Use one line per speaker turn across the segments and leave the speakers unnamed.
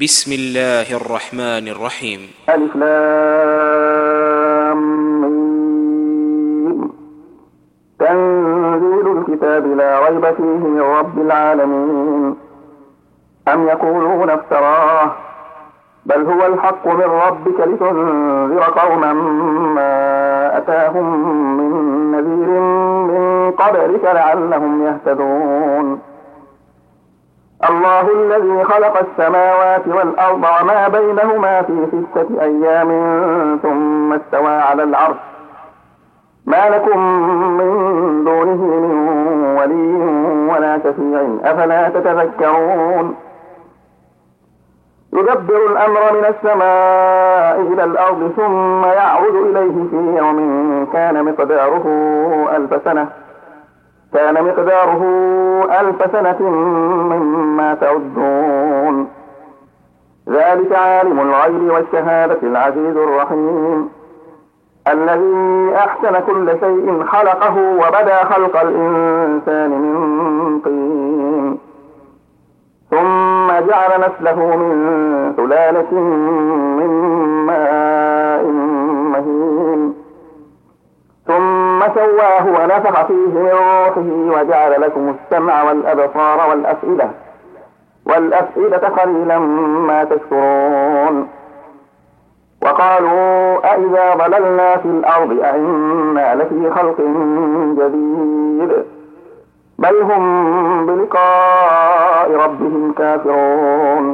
بسم الله الرحمن الرحيم.
ألف تنزيل الكتاب لا ريب فيه من رب العالمين. أم يقولون افتراه؟ بل هو الحق من ربك لتنذر قوما ما أتاهم من نذير من قبلك لعلهم يهتدون. الله الذي خلق السماوات والأرض وما بينهما في ستة أيام ثم استوى على العرش. ما لكم من دونه من ولي ولا شفيع. أفلا تتذكرون؟ يدبر الأمر من السماء إلى الأرض ثم يعرض إليه في يوم كان مقداره ألف سنة. كان مقداره ألف سنة مما تعدون. ذلك عالم الغيب والشهادة العزيز الرحيم. الذي أحسن كل شيء خلقه وبدا خلق الإنسان من طين. ثم جعل نسله من سلالة من ماء مهين. سواه ونفخ فيه من روحه وجعل لكم السمع والأبصار والأفئدة والأفئدة قليلا ما تشكرون. وقالوا أئذا ضللنا في الأرض أئنا لفي خلق جديد. بل هم بلقاء ربهم كافرون.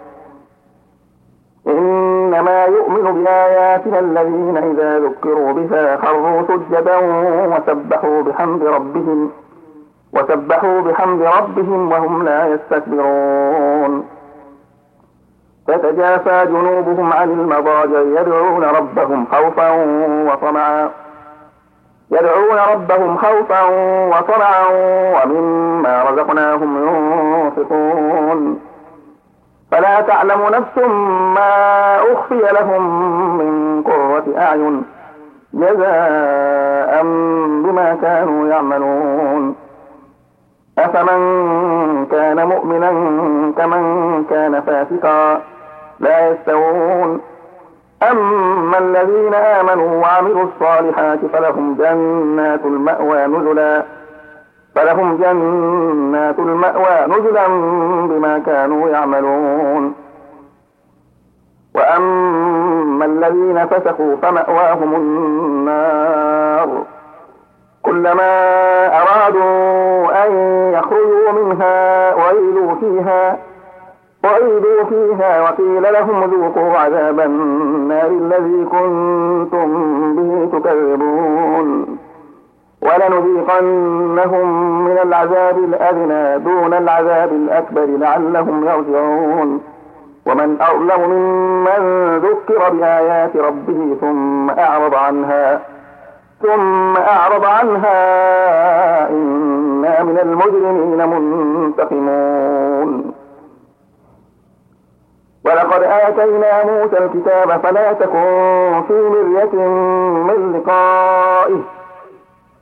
إنما يؤمن بآياتنا الذين إذا ذكروا بها خروا سجدا وسبحوا بحمد ربهم وسبحوا بحمد ربهم وهم لا يستكبرون. تتجافى جنوبهم عن المضاجع يدعون ربهم خوفا وطمعا يدعون ربهم خوفا وطمعا ومما رزقناهم ينفقون. فلا تعلم نفس ما أخفي لهم من قرة أعين جزاء بما كانوا يعملون. أفمن كان مؤمنا كمن كان فاسقا لا يستوون. أما الذين آمنوا وعملوا الصالحات فلهم جنات المأوى نزلا. فلهم جنات المأوى نزلا بما كانوا يعملون. وأما الذين فسقوا فمأواهم النار. كلما أرادوا أن يخرجوا منها وعيدوا فيها وعيدوا فيها وقيل لهم ذوقوا عذاب النار الذي كنتم به تكذبون. ولنذيقنهم من العذاب الأدنى دون العذاب الأكبر لعلهم يرجعون. ومن أظلم ممن ذكر بآيات ربه ثم أعرض عنها ثم أعرض عنها إنا من المجرمين منتقمون. ولقد آتينا موسى الكتاب فلا تكن في مرية من لقائه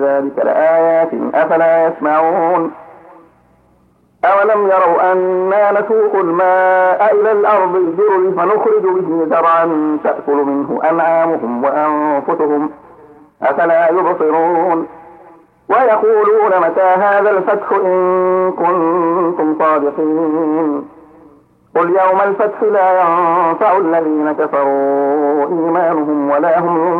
ذلك لآيات أفلا يسمعون؟ أولم يروا أنا نسوق الماء إلى الأرض الجرز فنخرج به زرعا تأكل منه أنعامهم وأنفسهم أفلا يبصرون؟ ويقولون متى هذا الفتح إن كنتم صادقين؟ قل يوم الفتح لا ينفع الذين كفروا إيمانهم ولا هم